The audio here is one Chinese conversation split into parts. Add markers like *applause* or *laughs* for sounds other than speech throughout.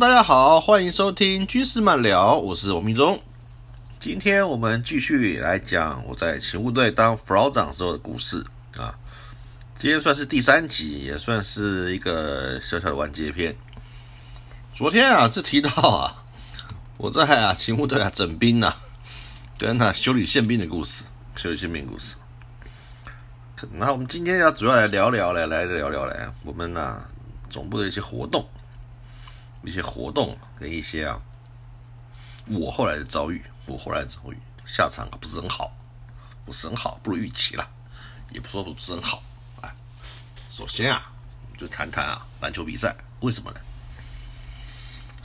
大家好，欢迎收听军事漫聊，我是王明忠。今天我们继续来讲我在勤务队当副老长时候的故事啊。今天算是第三集，也算是一个小小的完结篇。昨天啊，是提到啊，*laughs* 我在啊勤务队啊整兵呐，跟他修理宪兵的故事，修理宪兵故事。那我们今天要主要来聊聊来来聊聊来，我们呐总部的一些活动。一些活动跟一些啊，我后来的遭遇，我后来的遭遇下场啊不是很好，不是很好，不如预期了，也不说不是很好。哎，首先啊，就谈谈啊篮球比赛，为什么呢？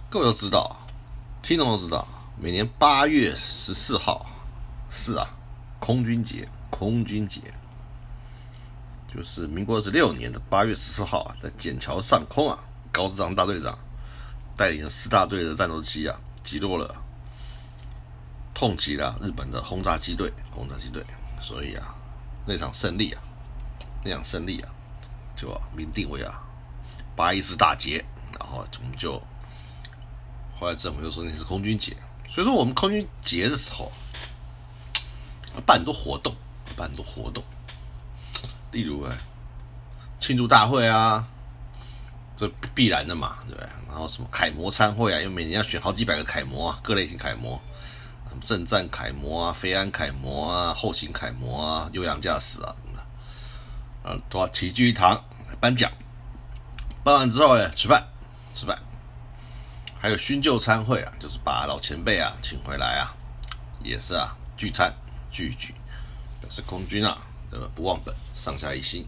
各位都知道，听众都知道，每年八月十四号是啊空军节，空军节就是民国二十六年的八月十四号啊，在笕桥上空啊，高志章大队长。带领了四大队的战斗机啊，击落了痛击了日本的轰炸机队，轰炸机队。所以啊，那场胜利啊，那场胜利啊，就明定为啊八一四大捷。然后我们就后来政府就说那是空军节。所以说我们空军节的时候，办很多活动，办很多活动，例如啊庆祝大会啊。这必然的嘛，对不对？然后什么楷模参会啊，因为每年要选好几百个楷模啊，各类型楷模，什么正战楷模啊、飞安楷模啊、后勤楷模啊、优良驾驶啊什么的，啊，都要齐聚一堂颁奖。颁完之后呢，吃饭，吃饭，还有勋旧参会啊，就是把老前辈啊请回来啊，也是啊聚餐聚一聚，表示空军啊这个不忘本，上下一心。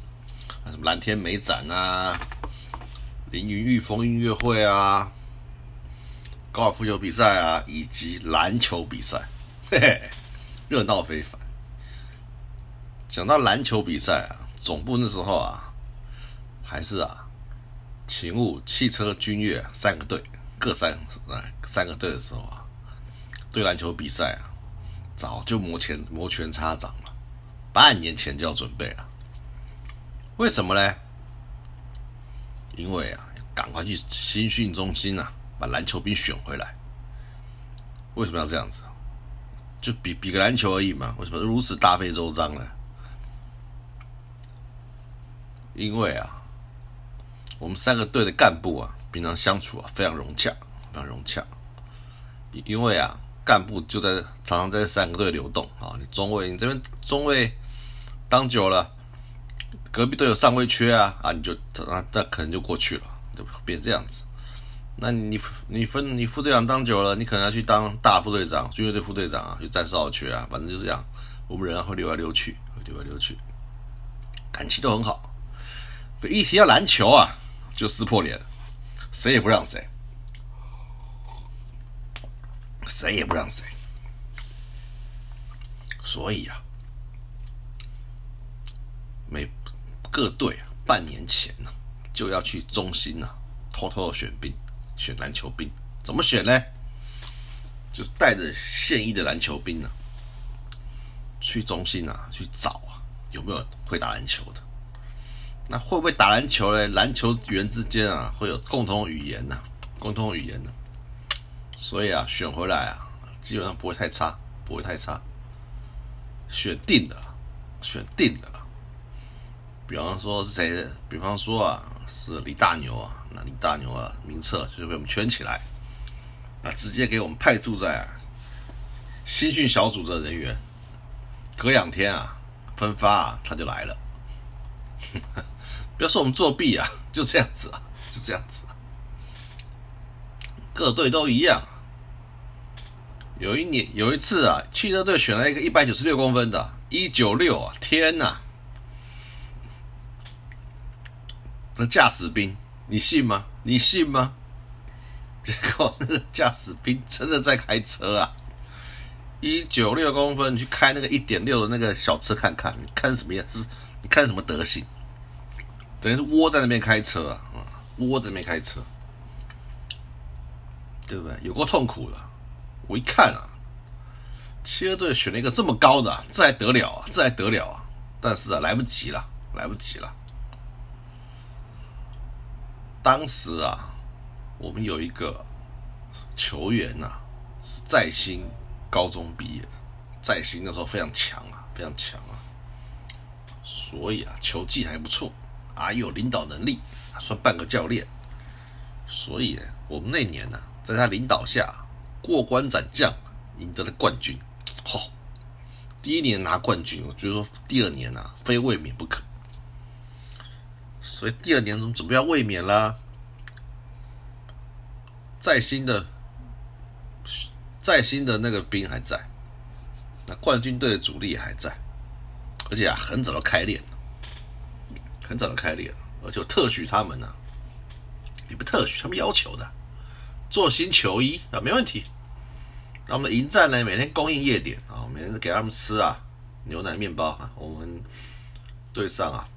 啊，什么蓝天美展啊。凌云御风音乐会啊，高尔夫球比赛啊，以及篮球比赛，嘿嘿，热闹非凡。讲到篮球比赛啊，总部那时候啊，还是啊，勤务、汽车、军乐三个队，各三啊三个队的时候啊，对篮球比赛啊，早就摩拳摩拳擦掌了，半年前就要准备了。为什么呢？因为啊，赶快去新训中心啊，把篮球兵选回来。为什么要这样子？就比比个篮球而已嘛，为什么如此大费周章呢？因为啊，我们三个队的干部啊，平常相处啊非常融洽，非常融洽。因为啊，干部就在常常在三个队流动啊，你中卫，你这边中卫当久了。隔壁队有上位缺啊啊，你就那那可能就过去了，就变这样子。那你你分你副队长当久了，你可能要去当大副队长、军乐队副队长啊，就暂时好缺啊，反正就是这样。我们人会溜来溜去，会溜来溜去，感情都很好。一提到篮球啊，就撕破脸，谁也不让谁，谁也不让谁。所以啊，每。各队啊，半年前呢就要去中心呢，偷偷的选兵，选篮球兵。怎么选呢？就带着现役的篮球兵呢，去中心啊，去找啊，有没有会打篮球的？那会不会打篮球呢？篮球员之间啊，会有共同语言呢，共同语言呢。所以啊，选回来啊，基本上不会太差，不会太差。选定了，选定了。比方说是谁？比方说啊，是李大牛啊，那李大牛啊，名册就被我们圈起来，那直接给我们派驻在新训小组的人员，隔两天啊，分发啊，他就来了。*laughs* 不要说我们作弊啊，就这样子啊，就这样子。各队都一样。有一年有一次啊，汽车队选了一个一百九十六公分的，一九六啊，天呐！驾驶兵，你信吗？你信吗？*laughs* 结果那个驾驶兵真的在开车啊！一九六公分，你去开那个一点六的那个小车看看，你看什么样？是你看什么德行？等于是窝在那边开车啊，窝在那边开车，对不对？有过痛苦的。我一看啊，汽车队选了一个这么高的，这还得了啊？这还得了啊？但是啊，来不及了，来不及了。当时啊，我们有一个球员呐，是在新高中毕业的，在新那时候非常强啊，非常强啊，所以啊，球技还不错啊，有领导能力，算半个教练。所以我们那年呢，在他领导下过关斩将，赢得了冠军。好，第一年拿冠军，我觉得说第二年呢，非卫冕不可。所以第二年准备要卫冕啦。在新的在新的那个兵还在，那冠军队的主力也还在，而且啊，很早就开练，很早就开练，而且特许他们呢。你不特许，他们要求的，做新球衣啊，没问题。那我们的营站呢，每天供应夜点啊，每天给他们吃啊，牛奶、面包啊，我们队上啊，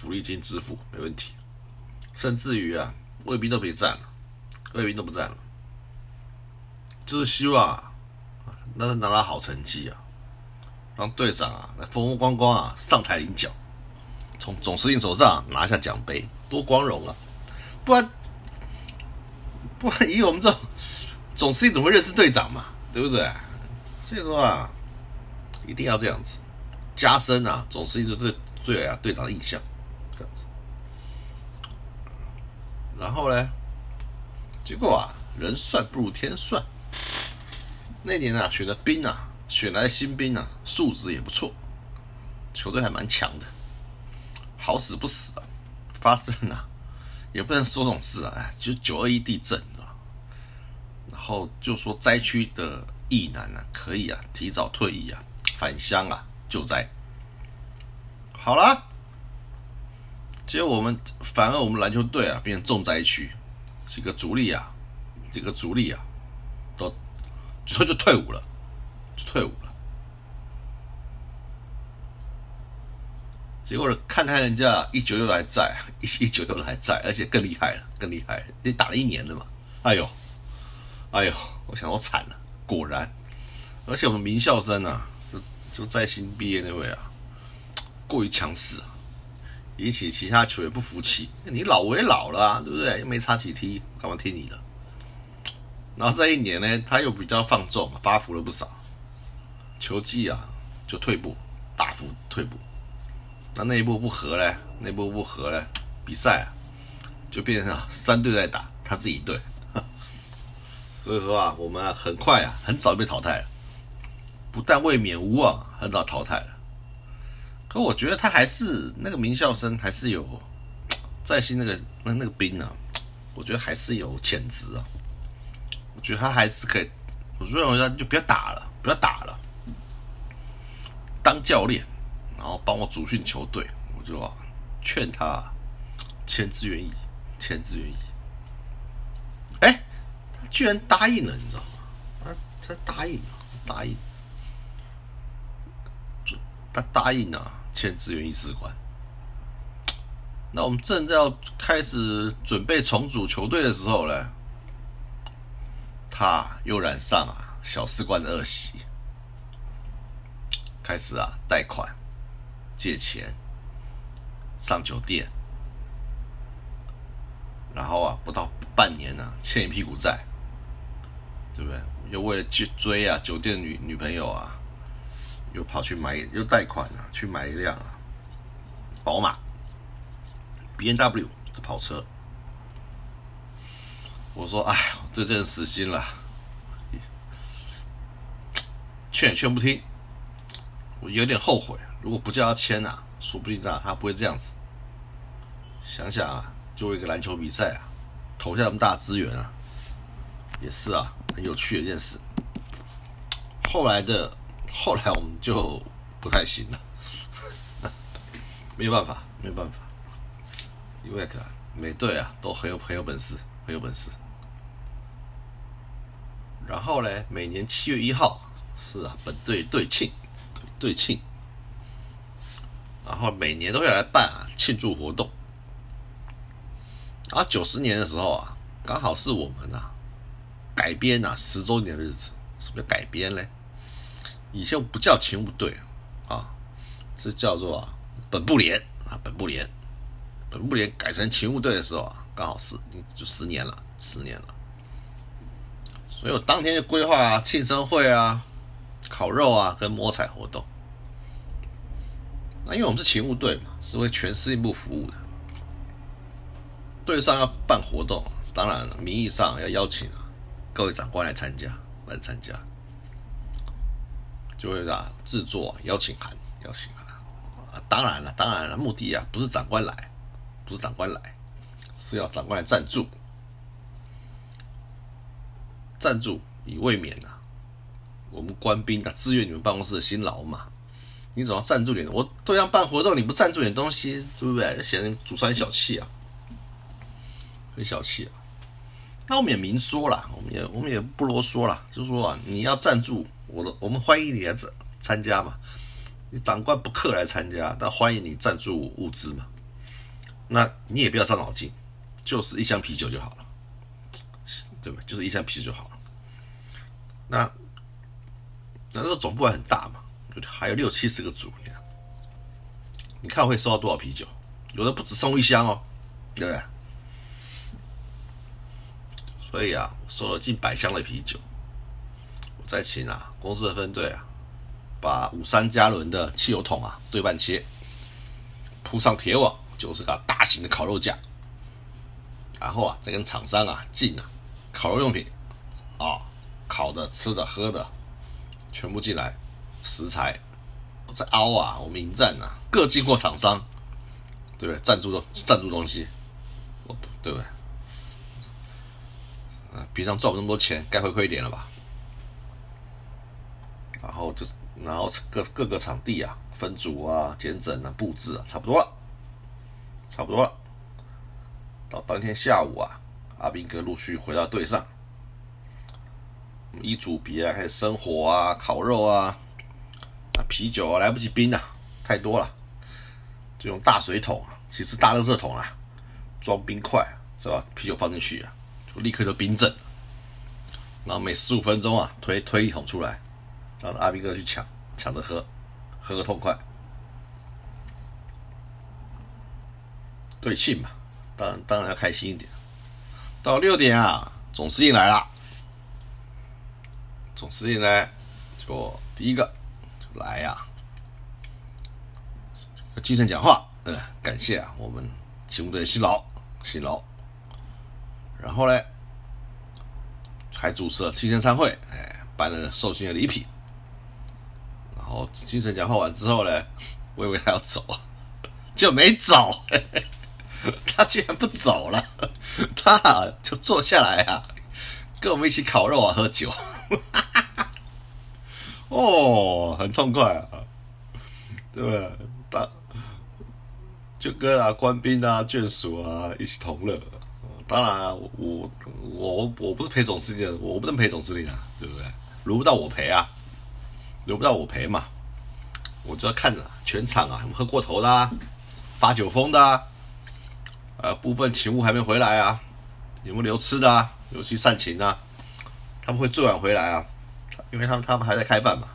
福利金支付没问题。甚至于啊，卫兵都别站了，卫兵都不站了，就是希望啊，那是拿到好成绩啊，让队长啊，来风风光光啊，上台领奖，从总司令手上拿下奖杯，多光荣啊！不然，不然以我们这种总司令怎么会认识队长嘛？对不对？所以说啊，一定要这样子加深啊，总司令对对对啊队长的印象，这样子。然后呢，结果啊，人算不如天算。那年啊，选的兵啊，选来的新兵啊，素质也不错，球队还蛮强的。好死不死啊，发生了。也不能说这种事啊，哎，就九二一地震，知道然后就说灾区的役男啊，可以啊，提早退役啊，返乡啊救灾。好了，结果我们反而我们篮球队啊变成重灾区，几个主力啊，几个主力啊，都就就退伍了，就退伍了。结果看看人家一九六还在，一一九六还在，而且更厉害了，更厉害，你打了一年了嘛？哎呦，哎呦，我想我惨了，果然，而且我们名校生啊，就就在新毕业那位啊，过于强势，引起其他球员不服气。你老我也老了啊，对不对？又没差几踢，干嘛听你的？然后这一年呢，他又比较放纵，发福了不少，球技啊就退步，大幅退步。那内部不和嘞，内部不和嘞，比赛啊就变成三队在打，他自己队。*laughs* 所以说啊，我们很快啊，很早就被淘汰了，不但卫冕无望，很早淘汰了。可我觉得他还是那个名校生，还是有 *tsk* 在新那个那那个兵啊，*tsk* 我觉得还是有潜质啊。我觉得他还是可以，我认为他就不要打了，不要打了，当教练。然后帮我主训球队，我就劝他签字愿意，签字愿意。哎，他居然答应了，你知道吗？他他答应了，答应，就他答应了签字愿意士官。那我们正在要开始准备重组球队的时候呢，他又染上啊小士官的恶习，开始啊贷款。借钱，上酒店，然后啊，不到半年呢，欠一屁股债，对不对？又为了去追啊，酒店女女朋友啊，又跑去买，又贷款啊，去买一辆啊，宝马，B N W 的跑车。我说，哎，这真是死心了，劝也劝不听，我有点后悔。如果不叫他签啊，说不定啊，他不会这样子。想想啊，就为一个篮球比赛啊，投下那么大资源啊，也是啊，很有趣的一件事。后来的后来，我们就不太行了，没有办法，没有办法，因为可每队啊都很有很有本事，很有本事。然后呢，每年七月一号是啊，本队队庆，队庆。然后每年都会来办啊庆祝活动，然后九十年的时候啊，刚好是我们啊改编啊十周年的日子。什么叫改编嘞？以前不叫勤务队啊，是叫做本部连啊本部连。本部连改成勤务队的时候啊，刚好是就十年了，十年了。所以我当天就规划啊，庆生会啊，烤肉啊，跟摸彩活动。那因为我们是勤务队嘛，是为全司令部服务的。队上要办活动，当然了，名义上要邀请啊各位长官来参加，来参加，就会啊制作邀请函，邀请函啊。当然了，当然了，目的啊不是长官来，不是长官来，是要长官来赞助，赞助以未免啊我们官兵啊支援你们办公室的辛劳嘛。你总要赞助点，我都要办活动，你不赞助点东西，对不对？显得祖传小气啊。很小气啊，那我们也明说了，我们也我们也不啰嗦了，就是说啊，你要赞助我的，我们欢迎你来参参加嘛。你长官不客来参加，但欢迎你赞助物资嘛。那你也不要伤脑筋，就是一箱啤酒就好了，对吧？就是一箱啤酒就好了。那那这个总部还很大嘛，还有六七十个组，你看你看会收到多少啤酒？有的不止送一箱哦，对不对？所以啊，收了近百箱的啤酒，再请啊公司的分队啊，把五三加仑的汽油桶啊对半切，铺上铁网，就是个大型的烤肉架，然后啊再跟厂商啊进啊烤肉用品啊烤的、吃的、喝的，全部进来食材，再凹啊我们迎战啊各进货厂商，对不对？赞助的赞助东西，对不对？啊，平常赚不那么多钱，该回馈一点了吧？然后就是，然后各各个场地啊，分组啊，检整啊，布置啊，差不多了，差不多了。到当天下午啊，阿兵哥陆续回到队上，一组别啊，开始生火啊，烤肉啊，啊，啤酒啊，来不及冰啊，太多了，就用大水桶啊，其实大热热桶啊，装冰块，是吧？啤酒放进去啊。就立刻就冰镇，然后每十五分钟啊推推一桶出来，让阿兵哥去抢抢着喝，喝个痛快。对庆嘛，当当然要开心一点。到六点啊，总司令来了。总司令呢，就第一个来呀，精神讲话，呃，感谢啊，我们勤务队辛劳辛劳。然后呢，还主持了七天参会，哎，颁了寿星的礼品。哦精神讲话完之后呢，我以为他要走，*laughs* 就没走，他居然不走了，*laughs* 他就坐下来啊，跟我们一起烤肉啊，喝酒，*laughs* 哦，很痛快啊，对不对？大就跟啊官兵啊眷属啊一起同乐。当然，我我我不是陪总司令，我不能陪总司令啊，对不对？轮不到我陪啊，轮不到我陪嘛，我就要看着全场啊，喝过头的，发酒疯的，呃，部分勤务还没回来啊，有没有留吃的啊？有去散勤啊？他们会最晚回来啊，因为他们他们还在开饭嘛，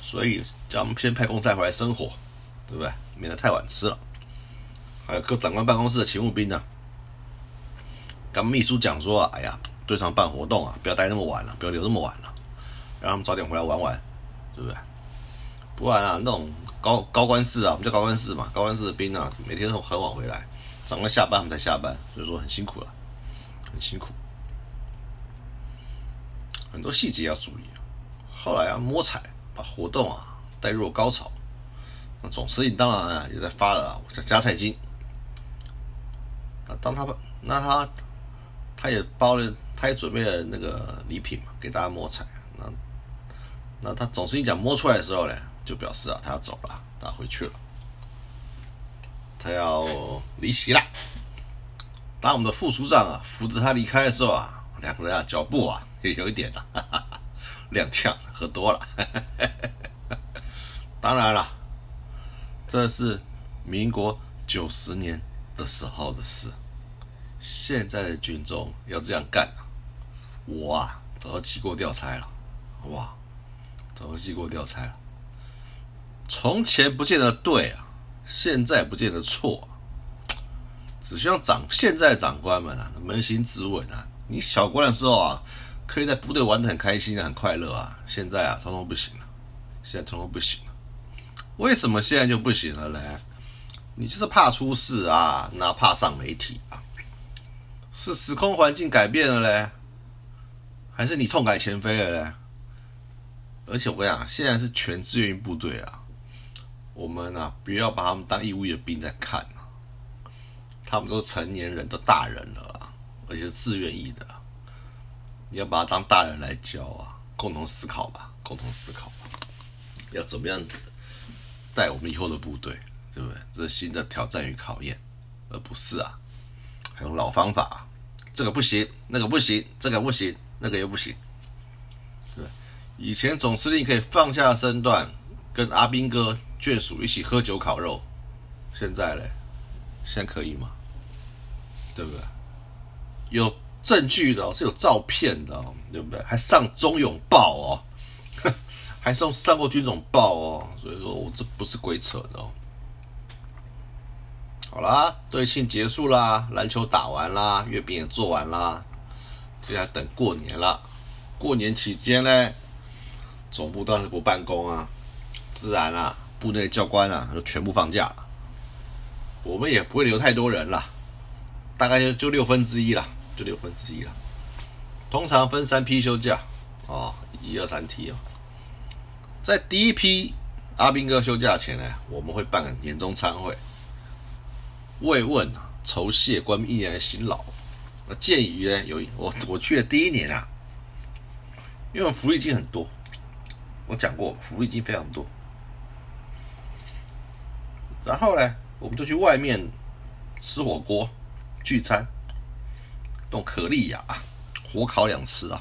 所以叫我们先派公差回来生火，对不对？免得太晚吃了。还有各长官办公室的勤务兵呢，跟秘书讲说：“哎呀，队上办活动啊，不要待那么晚了，不要留那么晚了，让他们早点回来玩玩，对不对？不然啊，那种高高官室啊，我们叫高官室嘛，高官室的兵啊，每天都很晚回来，长官下班他们才下班，所以说很辛苦了，很辛苦，很多细节要注意。后来啊，摸彩把活动啊带入高潮，那总司令当然啊也在发了啊加菜金。”啊当他那他他也包了，他也准备了那个礼品嘛，给大家摸彩。那那他总是一讲摸出来的时候呢，就表示啊，他要走了，他回去了，他要离席了。当我们的副署长啊扶着他离开的时候啊，两个人啊脚步啊也 *laughs* 有一点啊踉跄，喝多了。当然了，这是民国九十年的时候的事。现在的军中要这样干我啊早就记过调差了，哇，早就记过调差了。从前不见得对啊，现在不见得错，只希望长现在长官们啊，扪心自问啊，你小官的时候啊，可以在部队玩的很开心，很快乐啊，现在啊，通通不行了，现在通通不行了，为什么现在就不行了嘞？你就是怕出事啊，那怕上媒体啊？是时空环境改变了嘞，还是你痛改前非了嘞？而且我跟你讲，现在是全志愿部队啊。我们啊，不要把他们当义务的兵在看啊，他们都成年人，都大人了，而且是自愿役的，你要把他当大人来教啊，共同思考吧，共同思考吧，要怎么样带我们以后的部队，对不对？这是新的挑战与考验，而不是啊，还用老方法，这个不行，那个不行，这个不行，那个又不行，以前总司令可以放下身段。跟阿兵哥眷属一起喝酒烤肉，现在嘞，现在可以吗？对不对？有证据的，是有照片的，对不对？还上中勇报哦，*laughs* 还上上过军种报哦，所以说我这不是鬼扯的哦。好啦，队庆结束啦，篮球打完啦，月饼也做完啦，接下等过年了。过年期间呢，总部当然是不办公啊。自然啊，部内教官啊就全部放假，我们也不会留太多人了，大概就就六分之一了，就六分之一了。通常分三批休假，哦，一二三批哦。在第一批阿兵哥休假前呢，我们会办个年终餐会，慰问啊，酬谢官兵一年的辛劳。那鉴于呢，有我我去的第一年啊，因为福利金很多，我讲过福利金非常多。然后呢，我们就去外面吃火锅聚餐，用可丽雅火烤两吃啊。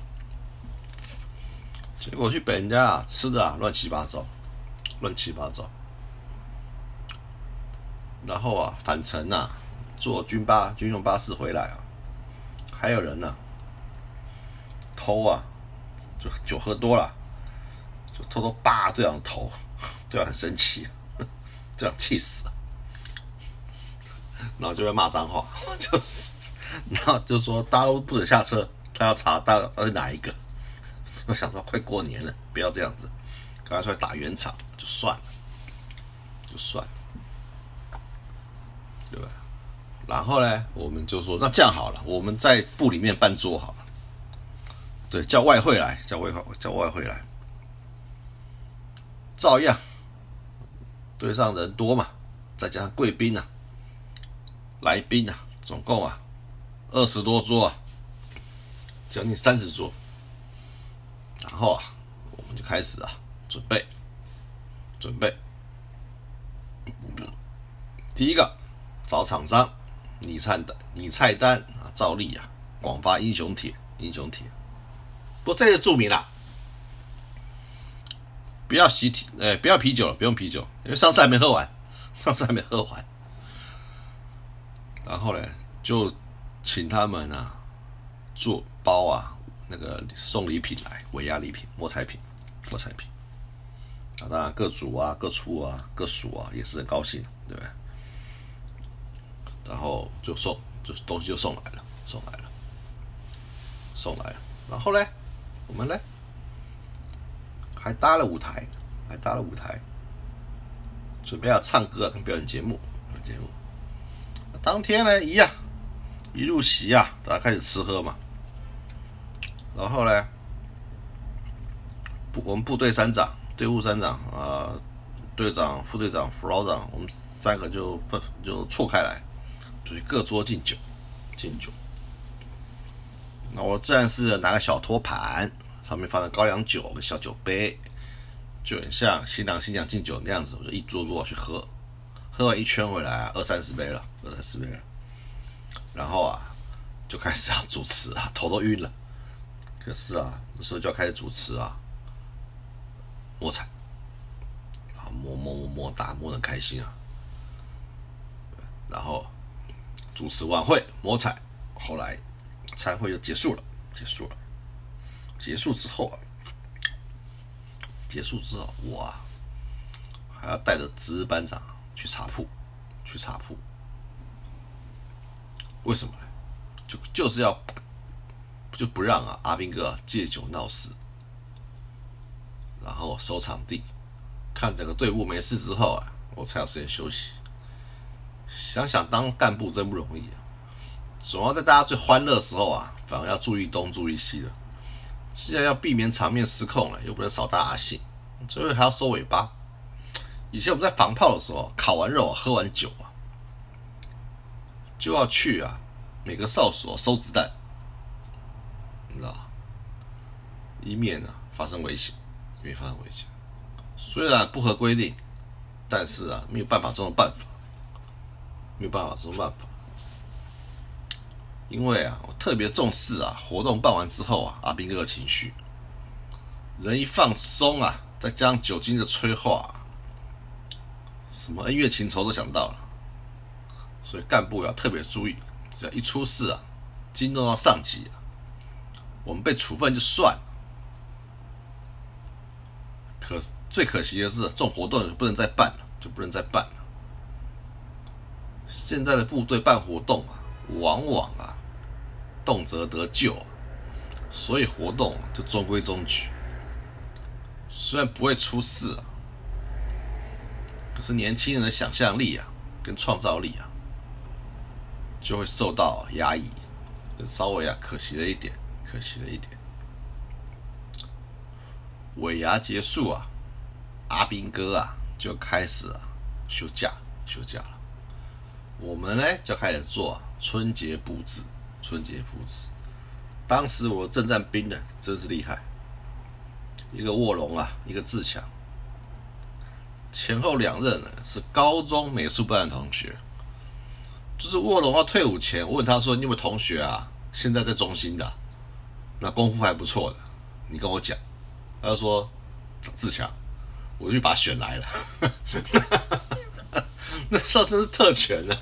结果去别人家啊，吃的啊乱七八糟，乱七八糟。然后啊返程啊，坐军巴军用巴士回来啊，还有人呢偷啊，就酒喝多了，就偷偷扒队长头，队长很生气。队长气死了，然后就会骂脏话，*laughs* 就是，然后就说大家都不准下车，他要查到底哪一个。我想说快过年了，不要这样子，赶快出来打圆场就算了，就算了，对吧？然后呢，我们就说那这样好了，我们在部里面办桌好了，对，叫外汇来，叫外汇，叫外汇来，照样。队上人多嘛，再加上贵宾啊、来宾啊，总共啊二十多桌啊，将近三十桌。然后啊，我们就开始啊准备，准备。第一个找厂商拟菜单，拟菜单啊，照例啊广发英雄帖，英雄帖。不过这注明了。不要喜体，哎，不要啤酒了，不用啤酒，因为上次还没喝完，*laughs* 上次还没喝完。然后呢，就请他们啊做包啊，那个送礼品来，尾压礼品、摸彩品、摸彩品。啊，当然各组啊、各处啊、各属啊也是很高兴，对不对？然后就送，就东西就送来了，送来了，送来了。然后呢，我们呢？还搭了舞台，还搭了舞台，准备要唱歌跟表演节目。节目当天呢，一样，一入席啊，大家开始吃喝嘛。然后呢，部我们部队三长、队伍三长啊、队长、副队长、副老长，我们三个就分就错开来，就去各桌敬酒，敬酒。那我自然是拿个小托盘。上面放了高粱酒跟小酒杯，就很像新郎新娘敬酒那样子，我就一桌桌去喝，喝完一圈回来二三十杯了，二三十杯了，然后啊就开始要主持啊，头都晕了，可是啊，这时候就要开始主持啊，摸彩，啊摸摸摸摸打摸的开心啊，然后主持晚会摸彩，后来餐会就结束了，结束了。结束之后啊，结束之后，我啊还要带着值日班长去查铺，去查铺。为什么呢？就就是要就不让啊阿兵哥借酒闹事，然后收场地，看整个队伍没事之后啊，我才有时间休息。想想当干部真不容易啊，总要在大家最欢乐的时候啊，反而要注意东注意西的。既然要避免场面失控了，又不能扫大兴，最后还要收尾巴。以前我们在防炮的时候，烤完肉啊、喝完酒啊，就要去啊，每个哨所收子弹，你知道以免啊发生危险，以免发生危险。虽然不合规定，但是啊，没有办法这种办法，没有办法这种办法。因为啊，我特别重视啊，活动办完之后啊，阿兵哥的情绪，人一放松啊，再加上酒精的催化，什么恩怨情仇都想到了。所以干部要特别注意，只要一出事啊，惊动到上级啊，我们被处分就算了。可最可惜的是，这种活动就不能再办了，就不能再办了。现在的部队办活动啊，往往啊。动辄得救，所以活动就中规中矩。虽然不会出事，可是年轻人的想象力啊，跟创造力啊，就会受到压抑，稍微啊可惜了一点，可惜了一点。尾牙结束啊，阿兵哥啊就开始啊休假，休假了。我们呢就开始做春节布置。春节布置，当时我正战兵的真是厉害，一个卧龙啊，一个自强，前后两任呢是高中美术班的同学，就是卧龙要退伍前，我问他说：“你有没有同学啊？现在在中心的，那功夫还不错的，你跟我讲。”他就说：“自强，我就把他选来了。*laughs* ”那时候真是特权呢，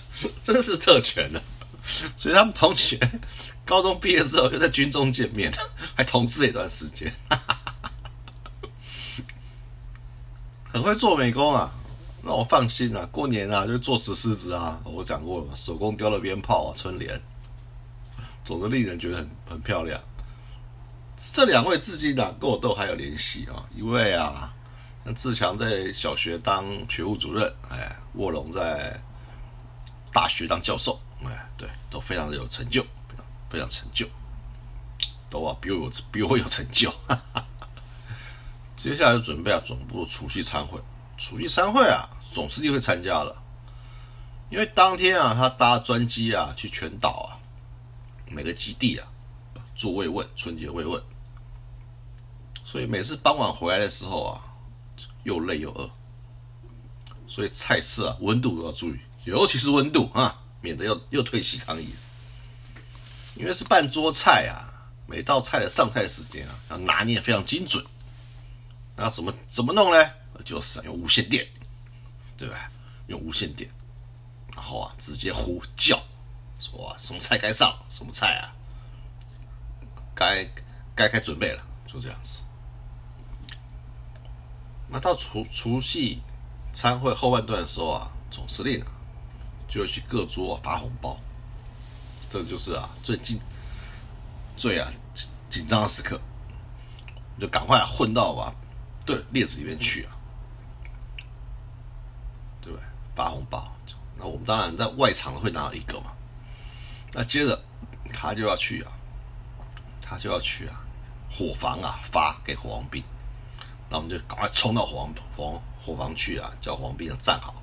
真是特权呢。*laughs* 所以他们同学高中毕业之后又在军中见面，*laughs* 还同事一段时间，*laughs* 很会做美工啊，让我放心啊。过年啊就做石狮子啊，我讲过了嘛，手工雕的鞭炮啊、春联，总是令人觉得很很漂亮。这两位至今啊跟我都还有联系啊，一位啊，那志强在小学当学务主任，哎，卧龙在大学当教授。哎，对，都非常的有成就，非常非常成就，都啊比我有比我有成就。*laughs* 接下来就准备啊总部除夕参会，除夕参会啊总司令会参加了，因为当天啊他搭专机啊去全岛啊每个基地啊做慰问，春节慰问，所以每次傍晚回来的时候啊又累又饿，所以菜式啊温度都要注意，尤其是温度啊。免得又又退席抗议，因为是半桌菜啊，每道菜的上菜时间啊要拿捏非常精准。那怎么怎么弄呢？就是啊用无线电，对吧？用无线电，然后啊直接呼叫，说啊什么菜该上，什么菜啊，该该该准备了，就这样子。那到除除夕餐会后半段的时候啊，总司令啊。就要去各桌发红包，这就是啊最紧、最啊紧张的时刻，就赶快混到啊对列子里面去啊，对不对？发红包，那我们当然在外场会拿一个嘛，那接着他就要去啊，他就要去啊伙房啊发给火王兵，那我们就赶快冲到火房火房去啊，叫火王兵站好。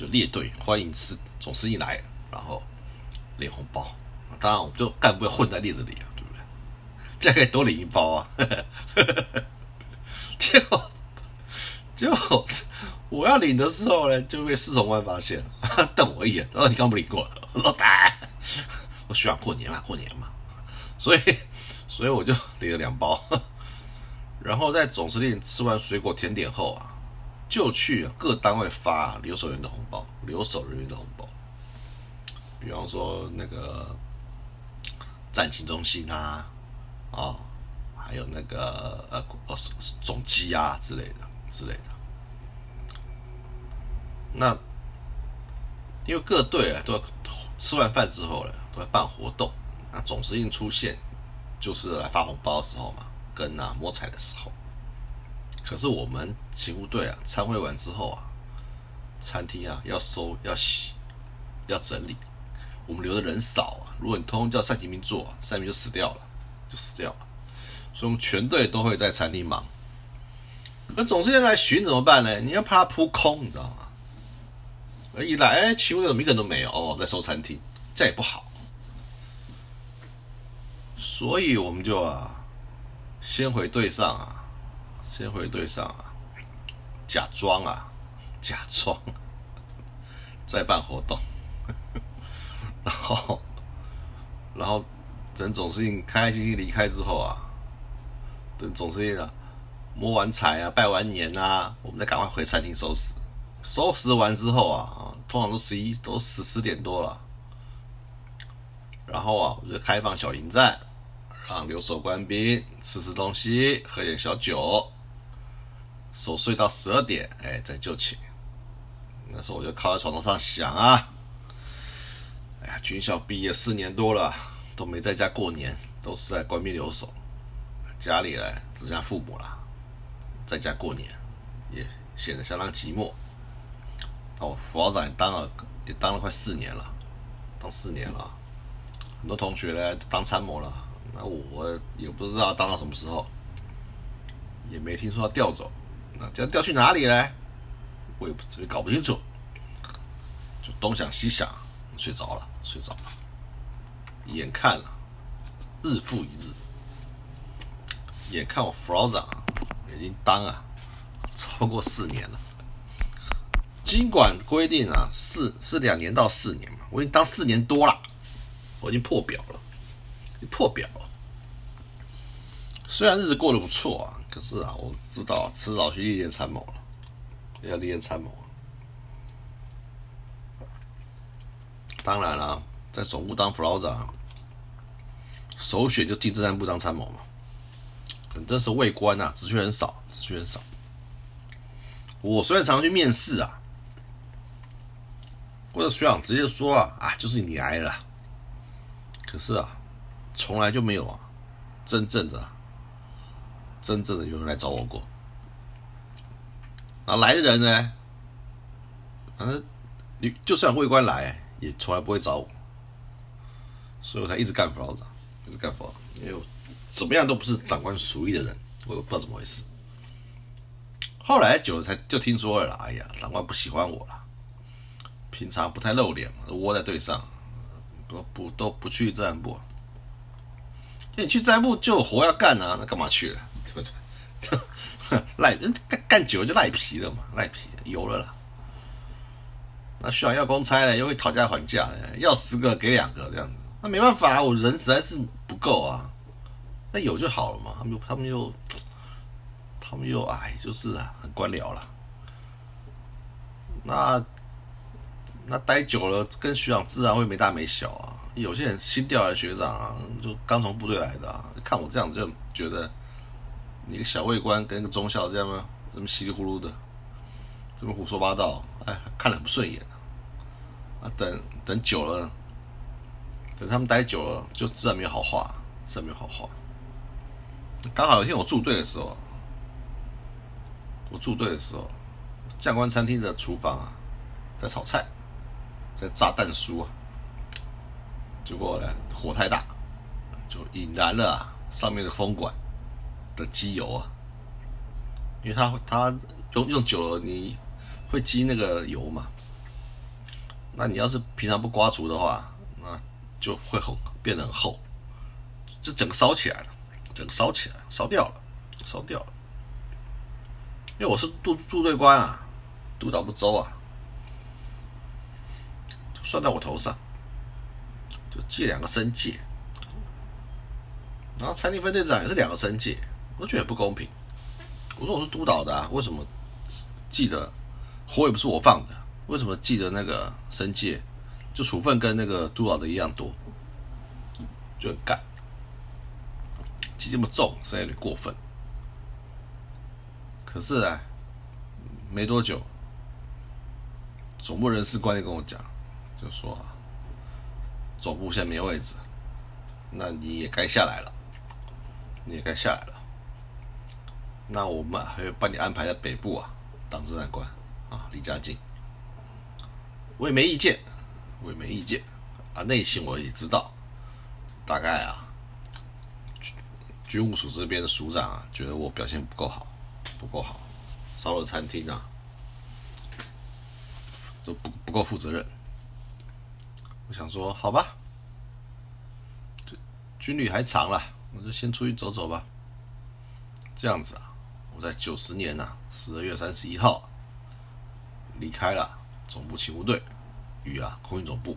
就列队欢迎司总司令来，然后领红包。当然，我们就干部要混在列子里啊，对不对？这样可以多领一包啊。*laughs* 结果，结果我要领的时候呢，就被司从官发现，*laughs* 瞪我一眼，然后你刚不领过？老大，我需要过年嘛，过年嘛。所以，所以我就领了两包。*laughs* 然后在总司令吃完水果甜点后啊。就去各单位发留守员的红包，留守人员的红包。比方说那个战情中心啊，啊，还有那个呃呃总机啊之类的之类的。那因为各队啊都吃完饭之后呢，都要办活动。那总司令出现，就是来发红包的时候嘛，跟啊摸彩的时候。可是我们勤务队啊，参会完之后啊，餐厅啊要收、要洗、要整理，我们留的人少啊。如果你通通叫单勤兵做，单勤兵就死掉了，就死掉了。所以我们全队都会在餐厅忙。那总司令来巡怎么办呢？你要怕他扑空，你知道吗？一来，哎，勤务队怎么一个人都没有？哦，在收餐厅，这也不好。所以我们就啊，先回队上啊，先回队上啊，假装啊，假装在办活动，*laughs* 然后，然后等总司令开开心心离开之后啊，等总司令啊摸完彩啊，拜完年啊，我们再赶快回餐厅收拾。收拾完之后啊，通常都十一都十十点多了，然后啊，我就开放小营站。让留守官兵吃吃东西，喝点小酒，守睡到十二点，哎，再就寝。那时候我就靠在床头上想啊，哎呀，军校毕业四年多了，都没在家过年，都是在官兵留守，家里呢只剩下父母了，在家过年也显得相当寂寞。哦，副校长也当了，也当了快四年了，当四年了，很多同学呢当参谋了。那我也不知道当到什么时候，也没听说要调走，那这样调去哪里呢？我也不也搞不清楚，就东想西想，睡着了，睡着了。眼看了日复一日，眼看我副老长已经当啊超过四年了，尽管规定啊四是两年到四年嘛，我已经当四年多了，我已经破表了。破表了，虽然日子过得不错啊，可是啊，我知道迟早去历练参谋了，要历练参谋。当然了，在总部当副老长，首选就进政战部当参谋嘛。可这是尉官呐，职缺很少，职缺很少。我虽然常去面试啊，或者学长直接说啊，啊，就是你来了。可是啊。从来就没有啊，真正的、真正的有人来找我过。然后来的人呢，反正你就算卫官来，也从来不会找我，所以我才一直干副老长，一直干副老，因为怎么样都不是长官属意的人，我也不知道怎么回事。后来久了才就听说了，哎呀，长官不喜欢我了，平常不太露脸嘛，窝在队上，不不都不去战部。你去战部就有活要干啊，那干嘛去了？对不对？赖人干干久了就赖皮了嘛，赖皮油了啦。那需要要公差呢，又会讨价还价，要十个给两个这样子。那没办法，我人实在是不够啊。那有就好了嘛。他们又他们又他们又哎，就是啊，很官僚了。那那待久了，跟学长自然会没大没小啊。有些人新调来学长啊，就刚从部队来的，看我这样就觉得，你个小尉官跟一个中校这样吗？这么稀里糊涂的，这么胡说八道，哎，看了很不顺眼啊。等等久了，等他们待久了，就自然没有好话，自然没有好话。刚好有一天我住队的时候，我住队的时候，将官餐厅的厨房啊，在炒菜，在炸蛋酥啊。结果呢，火太大，就引燃了上面的风管的机油啊。因为它它用用久了，你会积那个油嘛。那你要是平常不刮除的话，那就会很变得很厚，就整个烧起来了，整个烧起来，烧掉了，烧掉了。因为我是驻驻队官啊，督导部周啊，算在我头上。就记两个升戒，然后餐厅分队长也是两个升戒，我觉得不公平。我说我是督导的啊，为什么记得火也不是我放的，为什么记得那个申诫就处分跟那个督导的一样多，就很干，记这么重实在有点过分。可是啊，没多久，总部人事官就跟我讲，就说啊，总部现在没位置，那你也该下来了，你也该下来了。那我们还会帮你安排在北部啊，当政战官啊，离家近。我也没意见，我也没意见啊。内情我也知道，大概啊，军务署这边的署长啊，觉得我表现不够好，不够好，烧了餐厅啊，都不不够负责任。我想说，好吧，军旅还长了，我就先出去走走吧。这样子啊，在九十年呐十二月三十一号离开了。总部勤务队与啊空运总部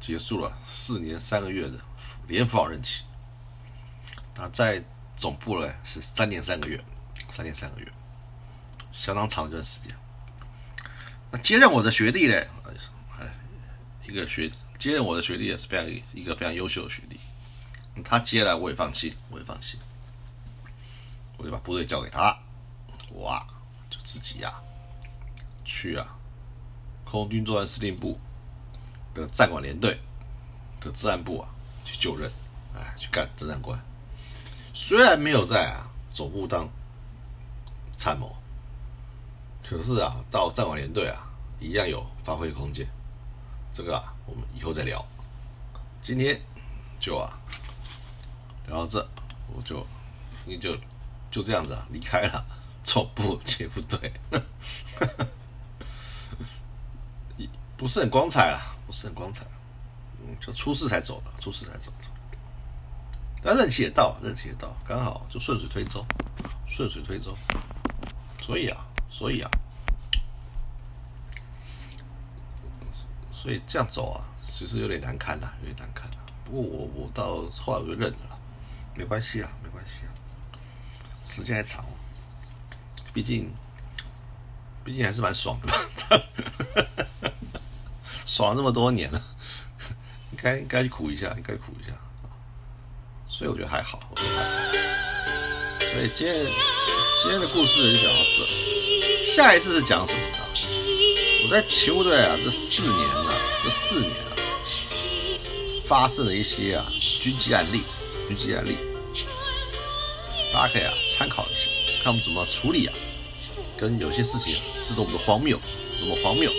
结束了四年三个月的连副任期。那在总部呢是三年三个月，三年三个月，相当长一段时间。那接任我的学弟呢，哎，一个学接任我的学弟也是非常一个非常优秀的学弟。他接来我也放弃，我也放弃，我就把部队交给他，我啊，就自己呀。去啊，空军作战司令部的战管连队的治安部啊，去就任，哎，去干侦战官。虽然没有在啊总部当参谋，可是啊，到战管连队啊，一样有发挥空间。这个啊，我们以后再聊。今天就啊聊到这，我就你就就这样子啊离开了总部接部队。*laughs* *laughs* 不是很光彩啦，不是很光彩，嗯，就出事才走的，出事才走的。但任期也到，任期也到，刚好就顺水推舟，顺水推舟。所以啊，所以啊，所以这样走啊，其实有点难堪呐，有点难堪。不过我我到后来我就认了，没关系啊，没关系啊，时间还长，毕竟毕竟还是蛮爽的。爽了这么多年了，应该应该苦一下，应该苦一下，所以我觉得还好，我觉得还好。所以今天今天的故事就讲到这，下一次是讲什么呢？我在勤务队啊，这四年啊，这四年啊，发生了一些啊军机案例，军机案例，大家可以啊参考一下，看我们怎么处理啊，跟有些事情是多么的荒谬，多么荒谬。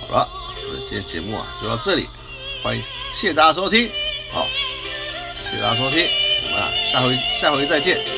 好了。我们今天节目啊就到这里，欢迎谢谢大家收听，好，谢谢大家收听，我们啊下回下回再见。